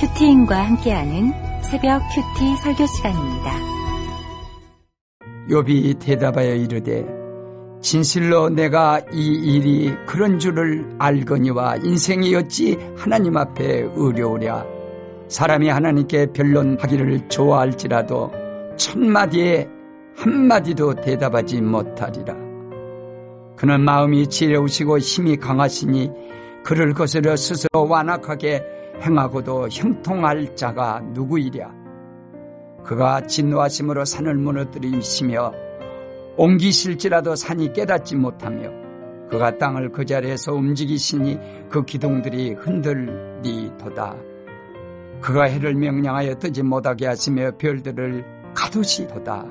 큐티인과 함께하는 새벽 큐티 설교 시간입니다. 욥이 대답하여 이르되 진실로 내가 이 일이 그런 줄을 알거니와 인생이 어찌 하나님 앞에 의려우랴 사람이 하나님께 변론하기를 좋아할지라도 천마디에 한 마디도 대답하지 못하리라 그는 마음이 지혜우시고 힘이 강하시니 그를 거스려 스스로 완악하게 행하고도 형통할 자가 누구이랴 그가 진노하심으로 산을 무너뜨리시며 옮기실지라도 산이 깨닫지 못하며 그가 땅을 그 자리에서 움직이시니 그 기둥들이 흔들리도다. 그가 해를 명령하여 뜨지 못하게 하시며 별들을 가두시도다.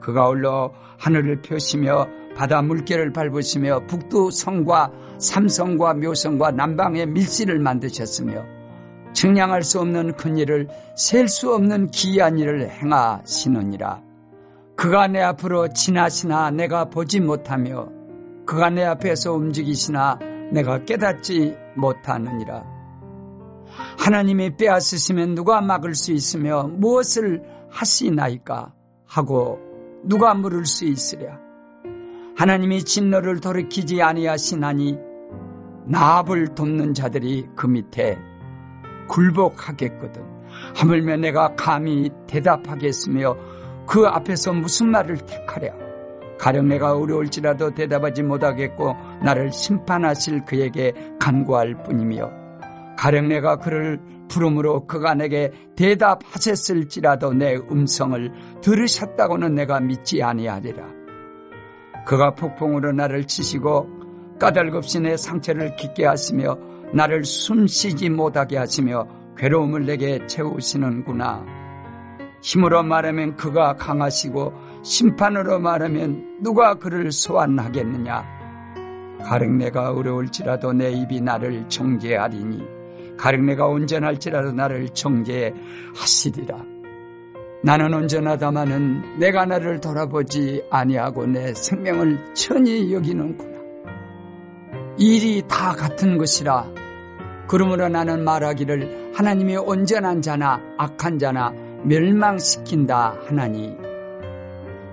그가 올라 하늘을 펴시며 바다 물결을 밟으시며 북두 성과 삼성과 묘성과 남방의 밀실을 만드셨으며 증량할 수 없는 큰 일을 셀 수 없는 기이한 일을 행하시느니라. 그가 내 앞으로 지나시나 내가 보지 못하며 그가 내 앞에서 움직이시나 내가 깨닫지 못하느니라. 하나님이 빼앗으시면 누가 막을 수 있으며 무엇을 하시나이까 하고 누가 물을 수 있으랴. 하나님이 진노를 돌이키지 아니하시나니 나압을 돕는 자들이 그 밑에 굴복하겠거든. 하물며 내가 감히 대답하겠으며 그 앞에서 무슨 말을 택하랴. 가령 내가 어려울지라도 대답하지 못하겠고 나를 심판하실 그에게 간구할 뿐이며 가령 내가 그를 부름으로 그가 내게 대답하셨을지라도 내 음성을 들으셨다고는 내가 믿지 아니하리라. 그가 폭풍으로 나를 치시고 까닭없이 내 상처를 깊게 하시며 나를 숨쉬지 못하게 하시며 괴로움을 내게 채우시는구나. 힘으로 말하면 그가 강하시고 심판으로 말하면 누가 그를 소환하겠느냐. 가령 내가 어려울지라도 내 입이 나를 정죄하리니 가령 내가 온전할지라도 나를 정죄하시리라. 나는 온전하다마는 내가 나를 돌아보지 아니하고 내 생명을 천히 여기는구나. 일이 다 같은 것이라. 그러므로 나는 말하기를 하나님이 온전한 자나 악한 자나 멸망시킨다 하나니.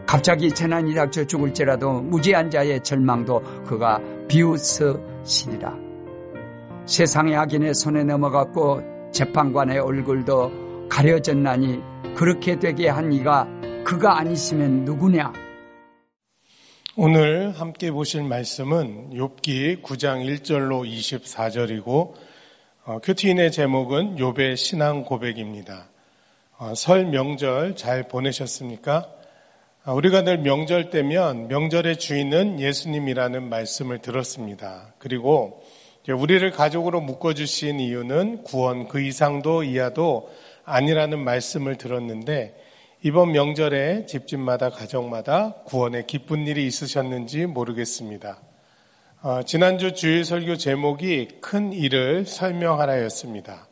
갑자기 재난이 닥쳐 죽을지라도 무지한 자의 절망도 그가 비웃으시리라. 세상의 악인의 손에 넘어갔고 재판관의 얼굴도 가려졌나니 그렇게 되게 한 이가 그가 아니시면 누구냐? 오늘 함께 보실 말씀은 욥기 9장 1절로 24절이고 어, 큐티인의 제목은 욥의 신앙 고백입니다. 어, 설 명절 잘 보내셨습니까? 어, 우리가 늘 명절 때면 명절의 주인은 예수님이라는 말씀을 들었습니다. 그리고 우리를 가족으로 묶어주신 이유는 구원 그 이상도 이하도 아니라는 말씀을 들었는데 이번 명절에 집집마다 가정마다 구원의 기쁜 일이 있으셨는지 모르겠습니다. 어, 지난주 주일 설교 제목이 큰 일을 설명하라였습니다.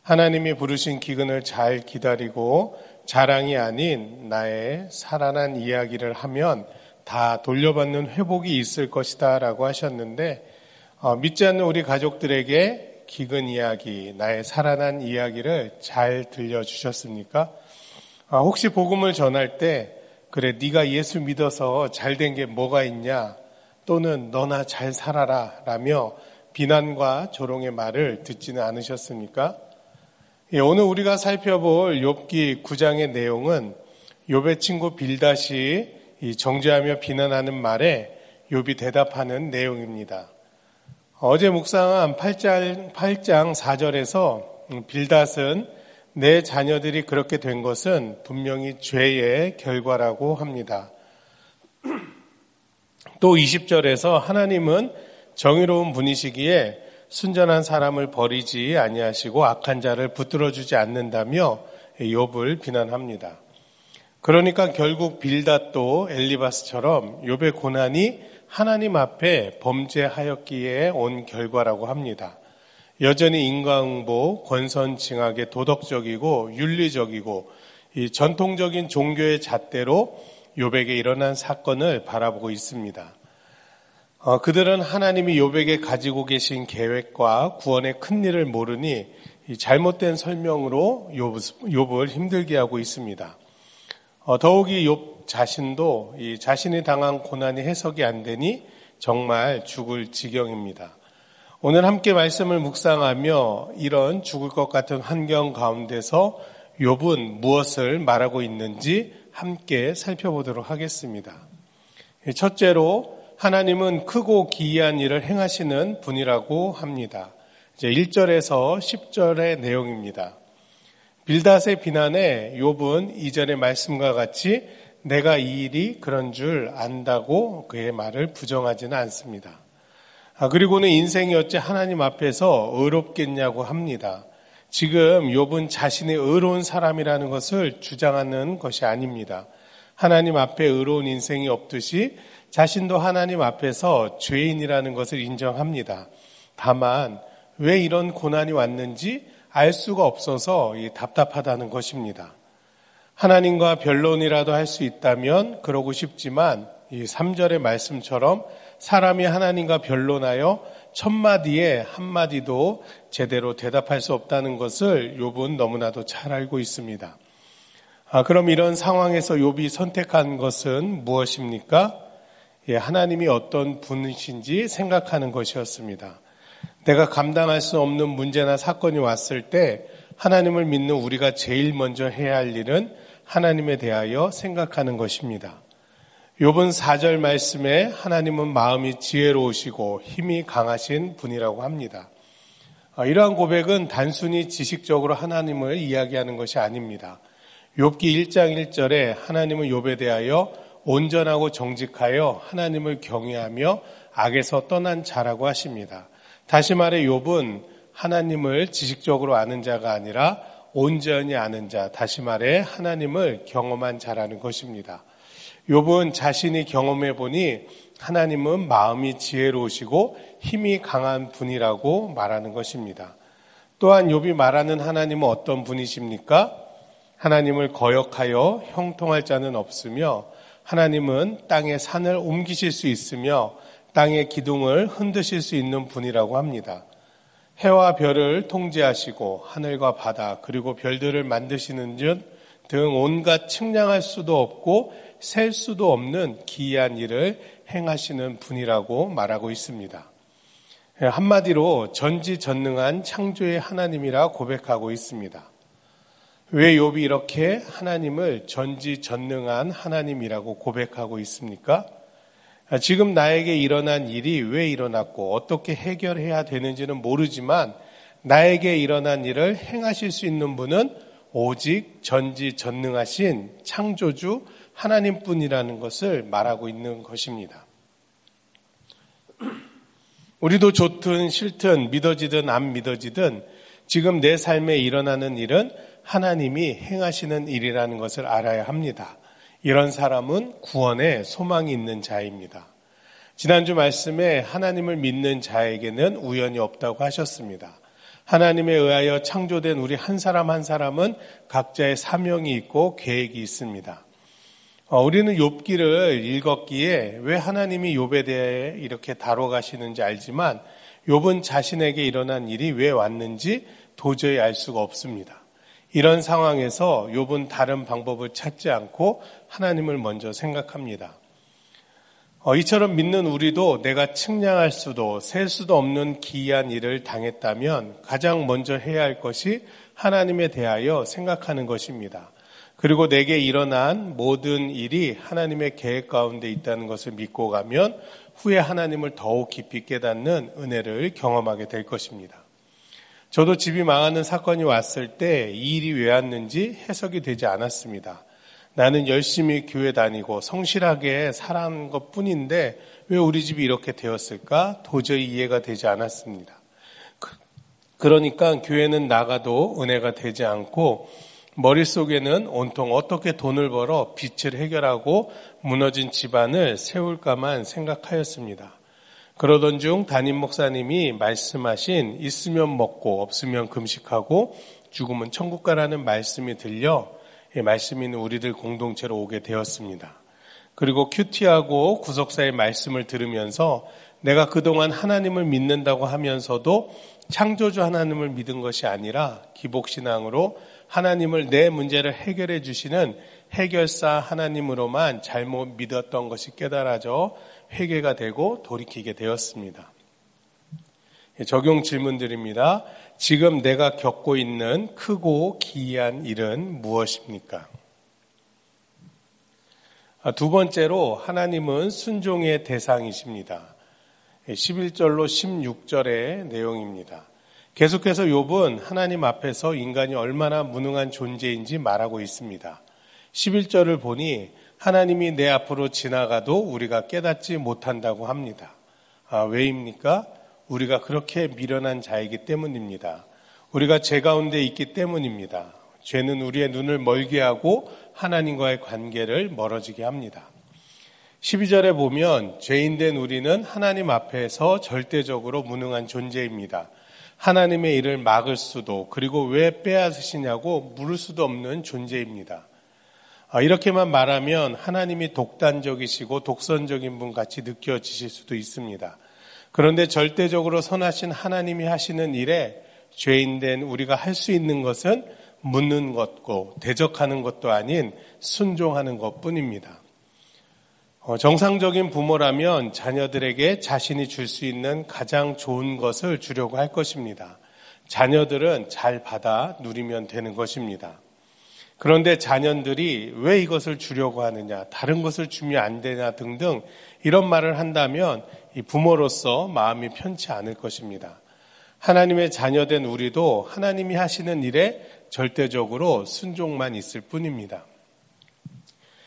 하나님이 부르신 기근을 잘 기다리고 자랑이 아닌 나의 살아난 이야기를 하면 다 돌려받는 회복이 있을 것이다 라고 하셨는데 어, 믿지 않는 우리 가족들에게 기근 이야기, 나의 살아난 이야기를 잘 들려주셨습니까? 아, 혹시 복음을 전할 때 그래 네가 예수 믿어서 잘 된 게 뭐가 있냐 또는 너나 잘 살아라 라며 비난과 조롱의 말을 듣지는 않으셨습니까? 예, 오늘 우리가 살펴볼 욥기 9장의 내용은 욥의 친구 빌다시 정죄하며 비난하는 말에 욥이 대답하는 내용입니다. 어제 묵상한 8장, 8장 4절에서 빌닷은 내 자녀들이 그렇게 된 것은 분명히 죄의 결과라고 합니다. 또 20절에서 하나님은 정의로운 분이시기에 순전한 사람을 버리지 아니하시고 악한 자를 붙들어 주지 않는다며 욥을 비난합니다. 그러니까 결국 빌닷도 엘리바스처럼 욥의 고난이 하나님 앞에 범죄하였기에 온 결과라고 합니다. 여전히 인과응보, 권선징악의 도덕적이고 윤리적이고 이 전통적인 종교의 잣대로 요백에 일어난 사건을 바라보고 있습니다. 어, 그들은 하나님이 요백에 가지고 계신 계획과 구원의 큰 일을 모르니 잘못된 설명으로 욥을 힘들게 하고 있습니다. 어, 더욱이 욥 자신도 자신이 당한 고난이 해석이 안 되니 정말 죽을 지경입니다. 오늘 함께 말씀을 묵상하며 이런 죽을 것 같은 환경 가운데서 욥은 무엇을 말하고 있는지 함께 살펴보도록 하겠습니다. 첫째로 하나님은 크고 기이한 일을 행하시는 분이라고 합니다. 이제 1절에서 10절의 내용입니다. 빌닷의 비난에 욥은 이전의 말씀과 같이 내가 이 일이 그런 줄 안다고 그의 말을 부정하지는 않습니다. 아, 그리고는 인생이 어찌 하나님 앞에서 의롭겠냐고 합니다. 지금 욥은 자신이 의로운 사람이라는 것을 주장하는 것이 아닙니다. 하나님 앞에 의로운 인생이 없듯이 자신도 하나님 앞에서 죄인이라는 것을 인정합니다. 다만 왜 이런 고난이 왔는지 알 수가 없어서 답답하다는 것입니다. 하나님과 변론이라도 할 수 있다면 그러고 싶지만 이 3절의 말씀처럼 사람이 하나님과 변론하여 첫 마디에 한 마디도 제대로 대답할 수 없다는 것을 욥은 너무나도 잘 알고 있습니다. 아, 그럼 이런 상황에서 욥이 선택한 것은 무엇입니까? 예, 하나님이 어떤 분이신지 생각하는 것이었습니다. 내가 감당할 수 없는 문제나 사건이 왔을 때 하나님을 믿는 우리가 제일 먼저 해야 할 일은 하나님에 대하여 생각하는 것입니다. 욥은 4절 말씀에 하나님은 마음이 지혜로우시고 힘이 강하신 분이라고 합니다. 아, 이러한 고백은 단순히 지식적으로 하나님을 이야기하는 것이 아닙니다. 욥기 1장 1절에 하나님은 욥에 대하여 온전하고 정직하여 하나님을 경외하며 악에서 떠난 자라고 하십니다. 다시 말해 욥은 하나님을 지식적으로 아는 자가 아니라 온전히 아는 자, 다시 말해 하나님을 경험한 자라는 것입니다. 욥은 자신이 경험해 보니 하나님은 마음이 지혜로우시고 힘이 강한 분이라고 말하는 것입니다. 또한 욥이 말하는 하나님은 어떤 분이십니까? 하나님을 거역하여 형통할 자는 없으며 하나님은 땅의 산을 옮기실 수 있으며 땅의 기둥을 흔드실 수 있는 분이라고 합니다. 해와 별을 통제하시고 하늘과 바다 그리고 별들을 만드시는 등 온갖 측량할 수도 없고 셀 수도 없는 기이한 일을 행하시는 분이라고 말하고 있습니다. 한마디로 전지전능한 창조의 하나님이라 고백하고 있습니다. 왜 욥이 이렇게 하나님을 전지전능한 하나님이라고 고백하고 있습니까? 지금 나에게 일어난 일이 왜 일어났고 어떻게 해결해야 되는지는 모르지만 나에게 일어난 일을 행하실 수 있는 분은 오직 전지전능하신 창조주 하나님뿐이라는 것을 말하고 있는 것입니다. 우리도 좋든 싫든 믿어지든 안 믿어지든 지금 내 삶에 일어나는 일은 하나님이 행하시는 일이라는 것을 알아야 합니다. 이런 사람은 구원에 소망이 있는 자입니다. 지난주 말씀에 하나님을 믿는 자에게는 우연이 없다고 하셨습니다. 하나님에 의하여 창조된 우리 한 사람 한 사람은 각자의 사명이 있고 계획이 있습니다. 어, 우리는 욥기를 읽었기에 왜 하나님이 욥에 대해 이렇게 다뤄가시는지 알지만 욥은 자신에게 일어난 일이 왜 왔는지 도저히 알 수가 없습니다. 이런 상황에서 욥은 다른 방법을 찾지 않고 하나님을 먼저 생각합니다. 어, 이처럼 믿는 우리도 내가 측량할 수도 셀 수도 없는 기이한 일을 당했다면 가장 먼저 해야 할 것이 하나님에 대하여 생각하는 것입니다. 그리고 내게 일어난 모든 일이 하나님의 계획 가운데 있다는 것을 믿고 가면 후에 하나님을 더욱 깊이 깨닫는 은혜를 경험하게 될 것입니다. 저도 집이 망하는 사건이 왔을 때 이 일이 왜 왔는지 해석이 되지 않았습니다. 나는 열심히 교회 다니고 성실하게 살아온 것 뿐인데 왜 우리 집이 이렇게 되었을까? 도저히 이해가 되지 않았습니다. 그, 그러니까 교회는 나가도 은혜가 되지 않고 머릿속에는 온통 어떻게 돈을 벌어 빚을 해결하고 무너진 집안을 세울까만 생각하였습니다. 그러던 중 담임 목사님이 말씀하신 있으면 먹고 없으면 금식하고 죽으면 천국 가라는 말씀이 들려 이 있는 우리들 공동체로 오게 되었습니다. 그리고 큐티하고 구속사의 말씀을 들으면서 내가 그동안 하나님을 믿는다고 하면서도 창조주 하나님을 믿은 것이 아니라 기복신앙으로 하나님을 내 문제를 해결해 주시는 해결사 하나님으로만 잘못 믿었던 것이 깨달아져 회개가 되고 돌이키게 되었습니다. 적용 질문드립니다. 지금 내가 겪고 있는 크고 기이한 일은 무엇입니까? 아, 두 번째로 하나님은 순종의 대상이십니다. 11절로 16절의 내용입니다. 계속해서 욥은 하나님 앞에서 인간이 얼마나 무능한 존재인지 말하고 있습니다. 11절을 보니 하나님이 내 앞으로 지나가도 우리가 깨닫지 못한다고 합니다. 아, 왜입니까? 우리가 그렇게 미련한 자이기 때문입니다. 우리가 죄 가운데 있기 때문입니다. 죄는 우리의 눈을 멀게 하고 하나님과의 관계를 멀어지게 합니다. 12절에 보면 죄인된 우리는 하나님 앞에서 절대적으로 무능한 존재입니다. 하나님의 일을 막을 수도 그리고 왜 빼앗으시냐고 물을 수도 없는 존재입니다. 아, 이렇게만 말하면 하나님이 독단적이시고 독선적인 분 같이 느껴지실 수도 있습니다. 그런데 절대적으로 선하신 하나님이 하시는 일에 죄인된 우리가 할 수 있는 것은 묻는 것고 대적하는 것도 아닌 순종하는 것 뿐입니다. 어, 정상적인 부모라면 자녀들에게 자신이 줄 수 있는 가장 좋은 것을 주려고 할 것입니다. 자녀들은 잘 받아 누리면 되는 것입니다. 그런데 자녀들이 왜 이것을 주려고 하느냐, 다른 것을 주면 안 되냐 등등 이런 말을 한다면 부모로서 마음이 편치 않을 것입니다. 하나님의 자녀된 우리도 하나님이 하시는 일에 절대적으로 순종만 있을 뿐입니다.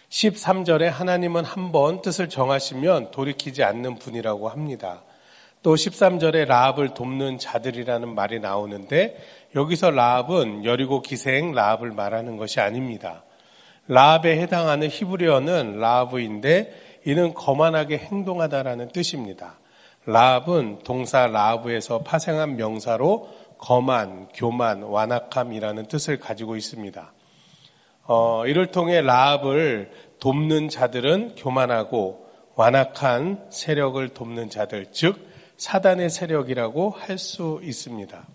13절에 하나님은 한 번 뜻을 정하시면 돌이키지 않는 분이라고 합니다. 또 13절에 라합을 돕는 자들이라는 말이 나오는데 여기서 라합은 여리고 기생 라합을 말하는 것이 아닙니다. 라합에 해당하는 히브리어는 라합인데 이는 거만하게 행동하다라는 뜻입니다. 라합은 동사 라합에서 파생한 명사로 거만, 교만, 완악함이라는 뜻을 가지고 있습니다. 어, 이를 통해 라합을 돕는 자들은 교만하고 완악한 세력을 돕는 자들, 즉 사단의 세력이라고 할 수 있습니다.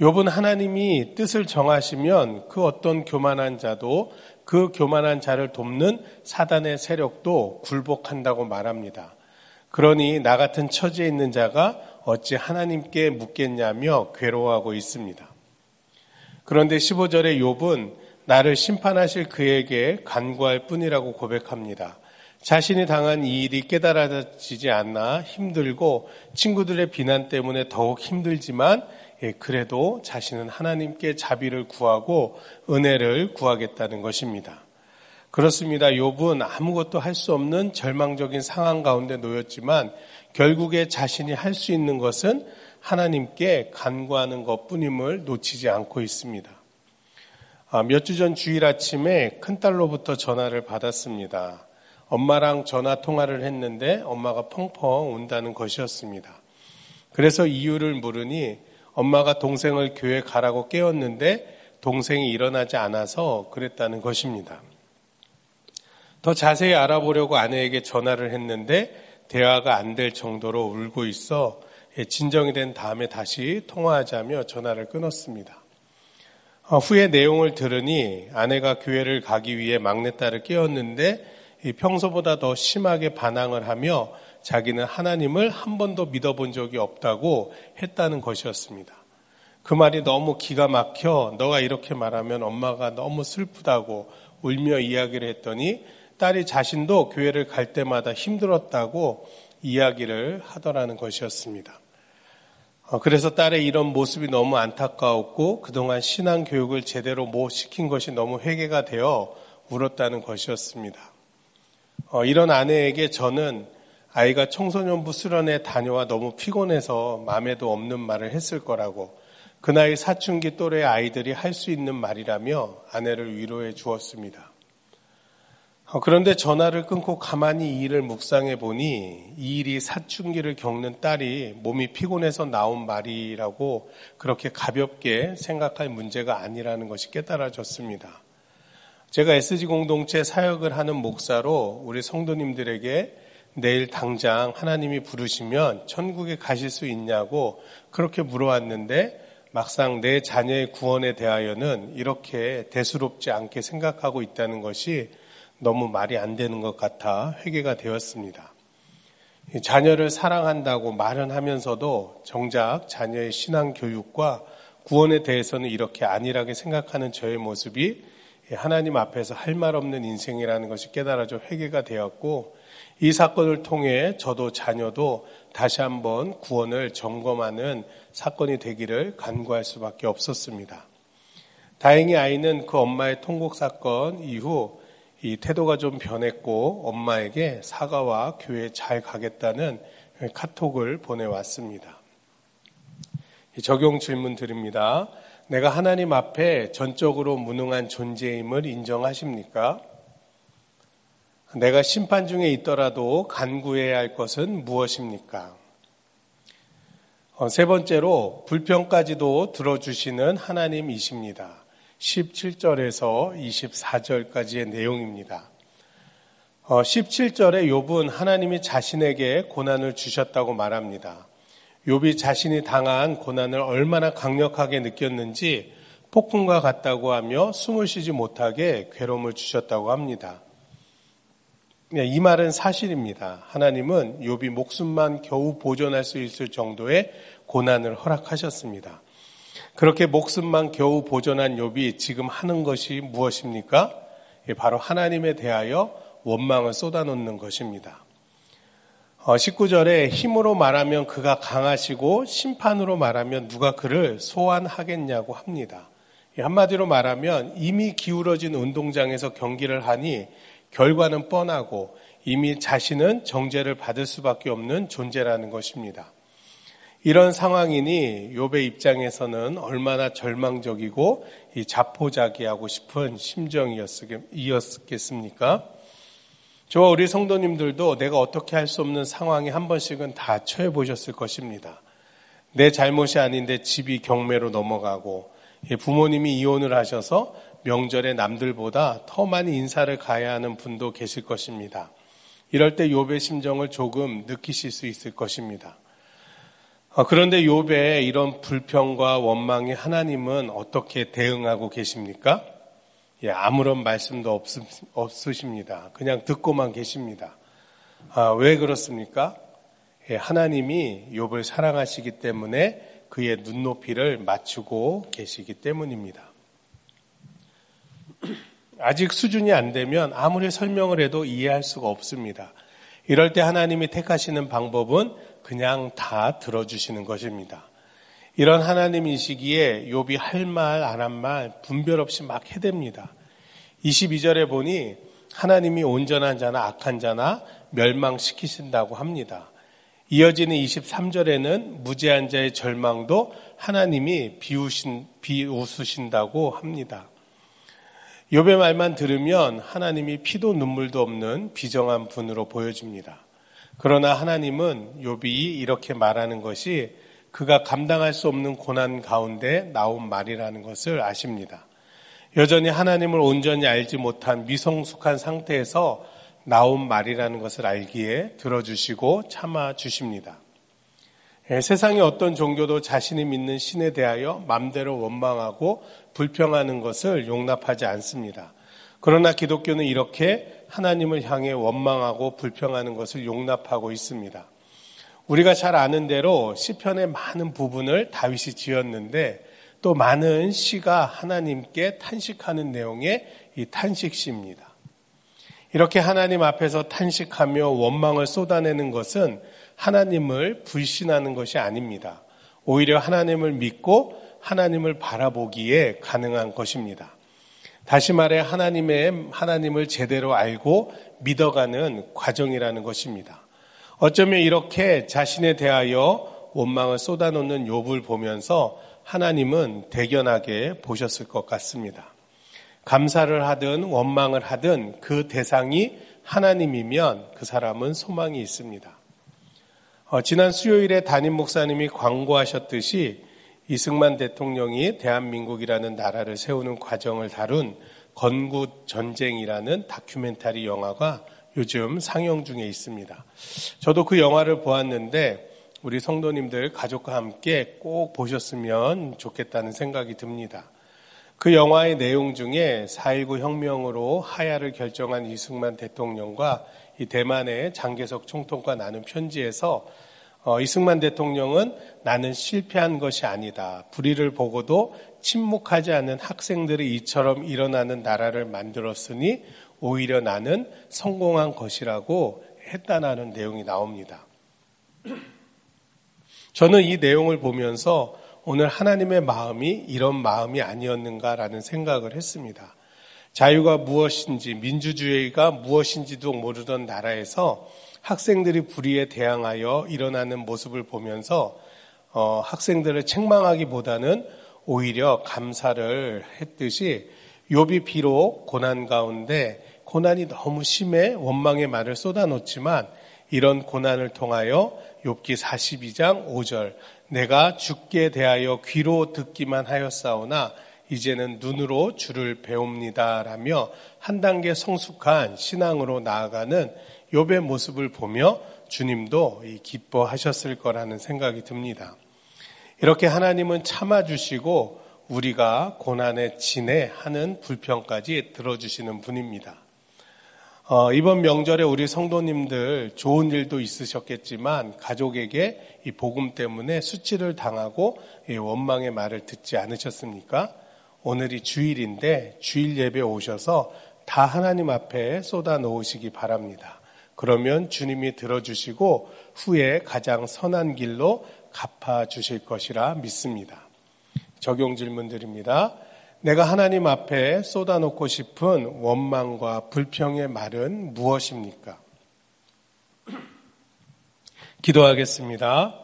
욥은 하나님이 뜻을 정하시면 그 어떤 교만한 자도 그 교만한 자를 돕는 사단의 세력도 굴복한다고 말합니다. 그러니 나 같은 처지에 있는 자가 어찌 하나님께 묻겠냐며 괴로워하고 있습니다. 그런데 15절에 욥은 나를 심판하실 그에게 간구할 뿐이라고 고백합니다. 자신이 당한 이 일이 깨달아지지 않나 힘들고 친구들의 비난 때문에 더욱 힘들지만 예, 그래도 자신은 하나님께 자비를 구하고 은혜를 구하겠다는 것입니다. 그렇습니다. 욥은 아무것도 할 수 없는 절망적인 상황 가운데 놓였지만 결국에 자신이 할 수 있는 것은 하나님께 간구하는 것뿐임을 놓치지 않고 있습니다. 아, 몇 주 전 주일 아침에 큰딸로부터 전화를 받았습니다. 엄마랑 전화 통화를 했는데 엄마가 펑펑 운다는 것이었습니다. 그래서 이유를 물으니 엄마가 동생을 교회 가라고 깨웠는데 동생이 일어나지 않아서 그랬다는 것입니다. 더 자세히 알아보려고 아내에게 전화를 했는데 대화가 안 될 정도로 울고 있어 진정이 된 다음에 다시 통화하자며 전화를 끊었습니다. 어, 후에 내용을 들으니 아내가 교회를 가기 위해 막내딸을 깨웠는데 평소보다 더 심하게 반항을 하며 자기는 하나님을 한 번도 믿어본 적이 없다고 했다는 것이었습니다. 그 말이 너무 기가 막혀 너가 이렇게 말하면 엄마가 너무 슬프다고 울며 이야기를 했더니 딸이 자신도 교회를 갈 때마다 힘들었다고 이야기를 하더라는 것이었습니다. 어, 그래서 딸의 이런 모습이 너무 안타까웠고 그동안 신앙 교육을 제대로 못 시킨 것이 너무 회개가 되어 울었다는 것이었습니다. 어, 이런 아내에게 저는 아이가 청소년부 수련회 다녀와 너무 피곤해서 마음에도 없는 말을 했을 거라고 그 나이 사춘기 또래 아이들이 할 수 있는 말이라며 아내를 위로해 주었습니다. 어, 그런데 전화를 끊고 가만히 이 일을 묵상해 보니 이 일이 사춘기를 겪는 딸이 몸이 피곤해서 나온 말이라고 그렇게 가볍게 생각할 문제가 아니라는 것이 깨달아졌습니다. 제가 SG 공동체 사역을 하는 목사로 우리 성도님들에게 내일 당장 하나님이 부르시면 천국에 가실 수 있냐고 그렇게 물어왔는데 막상 내 자녀의 구원에 대하여는 이렇게 대수롭지 않게 생각하고 있다는 것이 너무 말이 안 되는 것 같아 회개가 되었습니다. 자녀를 사랑한다고 말은 하면서도 정작 자녀의 신앙 교육과 구원에 대해서는 이렇게 안일하게 생각하는 저의 모습이 하나님 앞에서 할 말 없는 인생이라는 것이 깨달아져 회개가 되었고 이 사건을 통해 저도 자녀도 다시 한번 구원을 점검하는 사건이 되기를 간구할 수밖에 없었습니다. 다행히 아이는 그 엄마의 통곡 사건 이후 이 태도가 좀 변했고 엄마에게 사과와 교회 잘 가겠다는 카톡을 보내왔습니다. 적용 질문 드립니다. 내가 하나님 앞에 전적으로 무능한 존재임을 인정하십니까? 내가 심판 중에 있더라도 간구해야 할 것은 무엇입니까? 어, 세 번째로 불평까지도 들어주시는 하나님이십니다. 17절에서 24절까지의 내용입니다. 17절에 어, 욥은 하나님이 자신에게 고난을 주셨다고 말합니다. 욥이 자신이 당한 고난을 얼마나 강력하게 느꼈는지 폭풍과 같다고 하며 숨을 쉬지 못하게 괴로움을 주셨다고 합니다. 네, 이 말은 사실입니다. 하나님은 욥이 목숨만 겨우 보존할 수 있을 정도의 고난을 허락하셨습니다. 그렇게 목숨만 겨우 보존한 욥이 지금 하는 것이 무엇입니까? 예, 바로 하나님에 대하여 원망을 쏟아놓는 것입니다. 19절에 어, 힘으로 말하면 그가 강하시고 심판으로 말하면 누가 그를 소환하겠냐고 합니다. 한마디로 말하면 이미 기울어진 운동장에서 경기를 하니 결과는 뻔하고 이미 자신은 정죄를 받을 수밖에 없는 존재라는 것입니다. 이런 상황이니 욥의 입장에서는 얼마나 절망적이고 자포자기하고 싶은 심정이었겠습니까? 저와 우리 성도님들도 내가 어떻게 할 수 없는 상황에 한 번씩은 다 처해 보셨을 것입니다. 내 잘못이 아닌데 집이 경매로 넘어가고 부모님이 이혼을 하셔서 명절에 남들보다 더 많이 인사를 가야 하는 분도 계실 것입니다. 이럴 때 욥의 심정을 조금 느끼실 수 있을 것입니다. 어, 그런데 욥의 이런 불평과 원망에 하나님은 어떻게 대응하고 계십니까? 예, 아무런 말씀도 없, 없으십니다. 그냥 듣고만 계십니다. 아, 왜 그렇습니까? 예, 하나님이 욥을 사랑하시기 때문에 그의 눈높이를 맞추고 계시기 때문입니다. 아직 수준이 안 되면 아무리 설명을 해도 이해할 수가 없습니다. 이럴 때 하나님이 택하시는 방법은 그냥 다 들어주시는 것입니다. 이런 하나님이시기에 욥이 할 말, 안 한 말 분별 없이 막 해댑니다. 22절에 보니 하나님이 온전한 자나 악한 자나 멸망시키신다고 합니다. 이어지는 23절에는 무죄한 자의 절망도 하나님이 비우신, 비웃으신다고 합니다. 욥의 말만 들으면 하나님이 피도 눈물도 없는 비정한 분으로 보여집니다. 그러나 하나님은 욥이 이렇게 말하는 것이 그가 감당할 수 없는 고난 가운데 나온 말이라는 것을 아십니다. 여전히 하나님을 온전히 알지 못한 미성숙한 상태에서 나온 말이라는 것을 알기에 들어주시고 참아 주십니다. 예, 세상의 어떤 종교도 자신이 믿는 신에 대하여 맘대로 원망하고 불평하는 것을 용납하지 않습니다. 그러나 기독교는 이렇게 하나님을 향해 원망하고 불평하는 것을 용납하고 있습니다. 우리가 잘 아는 대로 시편의 많은 부분을 다윗이 지었는데 또 많은 시가 하나님께 탄식하는 내용의 이 탄식시입니다. 이렇게 하나님 앞에서 탄식하며 원망을 쏟아내는 것은 하나님을 불신하는 것이 아닙니다. 오히려 하나님을 믿고 하나님을 바라보기에 가능한 것입니다. 다시 말해 하나님의 하나님을 제대로 알고 믿어가는 과정이라는 것입니다. 어쩌면 이렇게 자신에 대하여 원망을 쏟아놓는 욥을 보면서 하나님은 대견하게 보셨을 것 같습니다. 감사를 하든 원망을 하든 그 대상이 하나님이면 그 사람은 소망이 있습니다. 어, 지난 수요일에 담임 목사님이 광고하셨듯이 이승만 대통령이 대한민국이라는 나라를 세우는 과정을 다룬 건국 전쟁이라는 다큐멘터리 영화가 요즘 상영 중에 있습니다. 저도 그 영화를 보았는데 우리 성도님들 가족과 함께 꼭 보셨으면 좋겠다는 생각이 듭니다. 그 영화의 내용 중에 4.19 혁명으로 하야를 결정한 이승만 대통령과 이 대만의 장개석 총통과 나눈 편지에서 어, 이승만 대통령은 나는 실패한 것이 아니다. 불의를 보고도 침묵하지 않는 학생들이 이처럼 일어나는 나라를 만들었으니 오히려 나는 성공한 것이라고 했다는 내용이 나옵니다. 저는 이 내용을 보면서 오늘 하나님의 마음이 이런 마음이 아니었는가라는 생각을 했습니다. 자유가 무엇인지, 민주주의가 무엇인지도 모르던 나라에서 학생들이 불의에 대항하여 일어나는 모습을 보면서 어, 학생들을 책망하기보다는 오히려 감사를 했듯이 욥이 비록 고난 가운데 고난이 너무 심해 원망의 말을 쏟아놓지만 이런 고난을 통하여 욥기 42장 5절 내가 죽게 대하여 귀로 듣기만 하였사오나 이제는 눈으로 주를 배웁니다라며 한 단계 성숙한 신앙으로 나아가는 욥의 모습을 보며 주님도 기뻐하셨을 거라는 생각이 듭니다. 이렇게 하나님은 참아주시고 우리가 고난에 진해하는 불평까지 들어주시는 분입니다. 어, 이번 명절에 우리 성도님들 좋은 일도 있으셨겠지만 가족에게 이 복음 때문에 수치를 당하고 원망의 말을 듣지 않으셨습니까? 오늘이 주일인데 주일 예배 오셔서 다 하나님 앞에 쏟아 놓으시기 바랍니다. 그러면 주님이 들어주시고 후에 가장 선한 길로 갚아 주실 것이라 믿습니다. 적용 질문 드립니다. 내가 하나님 앞에 쏟아놓고 싶은 원망과 불평의 말은 무엇입니까? 기도하겠습니다.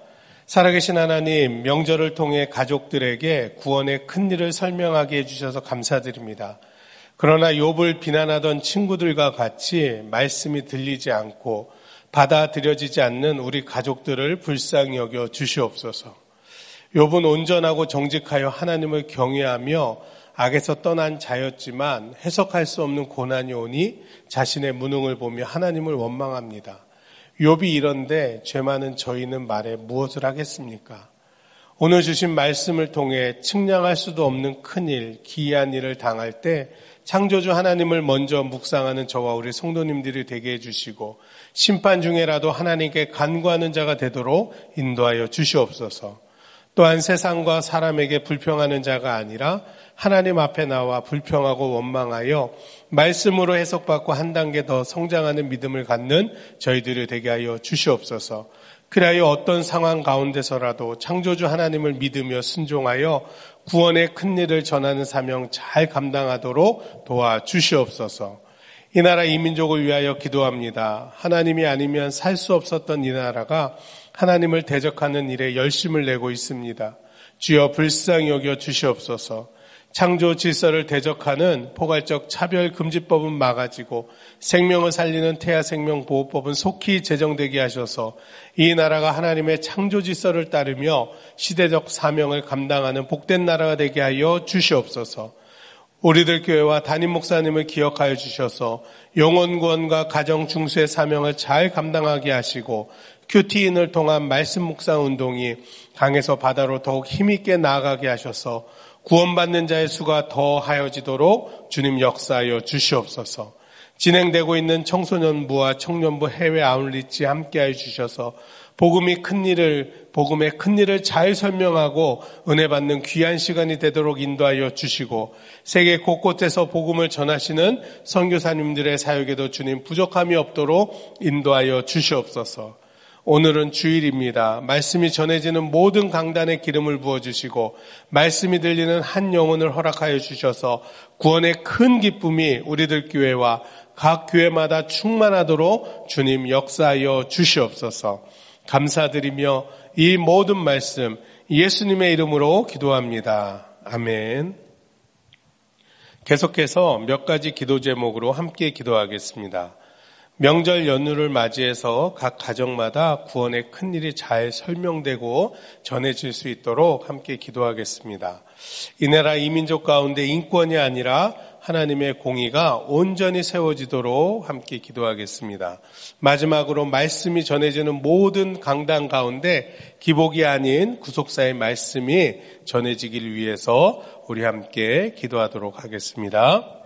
살아계신 하나님, 명절을 통해 가족들에게 구원의 큰 일을 설명하게 해주셔서 감사드립니다. 그러나 욥을 비난하던 친구들과 같이 말씀이 들리지 않고 받아들여지지 않는 우리 가족들을 불쌍히 여겨 주시옵소서. 욥은 온전하고 정직하여 하나님을 경외하며 악에서 떠난 자였지만 해석할 수 없는 고난이 오니 자신의 무능을 보며 하나님을 원망합니다. 욥이 이런데 죄 많은 저희는 말에 무엇을 하겠습니까? 오늘 주신 말씀을 통해 측량할 수도 없는 큰일, 기이한 일을 당할 때 창조주 하나님을 먼저 묵상하는 저와 우리 성도님들이 되게 해주시고 심판 중에라도 하나님께 간구하는 자가 되도록 인도하여 주시옵소서. 또한 세상과 사람에게 불평하는 자가 아니라 하나님 앞에 나와 불평하고 원망하여 말씀으로 해석받고 한 단계 더 성장하는 믿음을 갖는 저희들이 되게 하여 주시옵소서. 그리하여 어떤 상황 가운데서라도 창조주 하나님을 믿으며 순종하여 구원의 큰 일을 전하는 사명 잘 감당하도록 도와 주시옵소서. 이 나라 이민족을 위하여 기도합니다. 하나님이 아니면 살 수 없었던 이 나라가 하나님을 대적하는 일에 열심을 내고 있습니다. 주여 불쌍히 여겨 주시옵소서. 창조 질서를 대적하는 포괄적 차별 금지법은 막아지고 생명을 살리는 태아 생명 보호법은 속히 제정되게 하셔서 이 나라가 하나님의 창조 질서를 따르며 시대적 사명을 감당하는 복된 나라가 되게 하여 주시옵소서. 우리들 교회와 담임 목사님을 기억하여 주셔서 영원 구원과 가정 중수의 사명을 잘 감당하게 하시고 큐티인을 통한 말씀 묵상 운동이 강에서 바다로 더욱 힘있게 나아가게 하셔서 구원받는 자의 수가 더 하여지도록 주님 역사하여 주시옵소서. 진행되고 있는 청소년부와 청년부 해외 아울리지 함께하여 주셔서 복음이 큰 일을 복음의 큰 일을 잘 설명하고 은혜 받는 귀한 시간이 되도록 인도하여 주시고 세계 곳곳에서 복음을 전하시는 선교사님들의 사역에도 주님 부족함이 없도록 인도하여 주시옵소서. 오늘은 주일입니다. 말씀이 전해지는 모든 강단에 기름을 부어주시고 말씀이 들리는 한 영혼을 허락하여 주셔서 구원의 큰 기쁨이 우리들 교회와 각 교회마다 충만하도록 주님 역사하여 주시옵소서 감사드리며 이 모든 말씀 예수님의 이름으로 기도합니다. 아멘. 계속해서 몇 가지 기도 제목으로 함께 기도하겠습니다. 명절 연휴를 맞이해서 각 가정마다 구원의 큰 일이 잘 설명되고 전해질 수 있도록 함께 기도하겠습니다. 이 나라 이민족 가운데 인권이 아니라 하나님의 공의가 온전히 세워지도록 함께 기도하겠습니다. 마지막으로 말씀이 전해지는 모든 강단 가운데 기복이 아닌 구속사의 말씀이 전해지길 위해서 우리 함께 기도하도록 하겠습니다.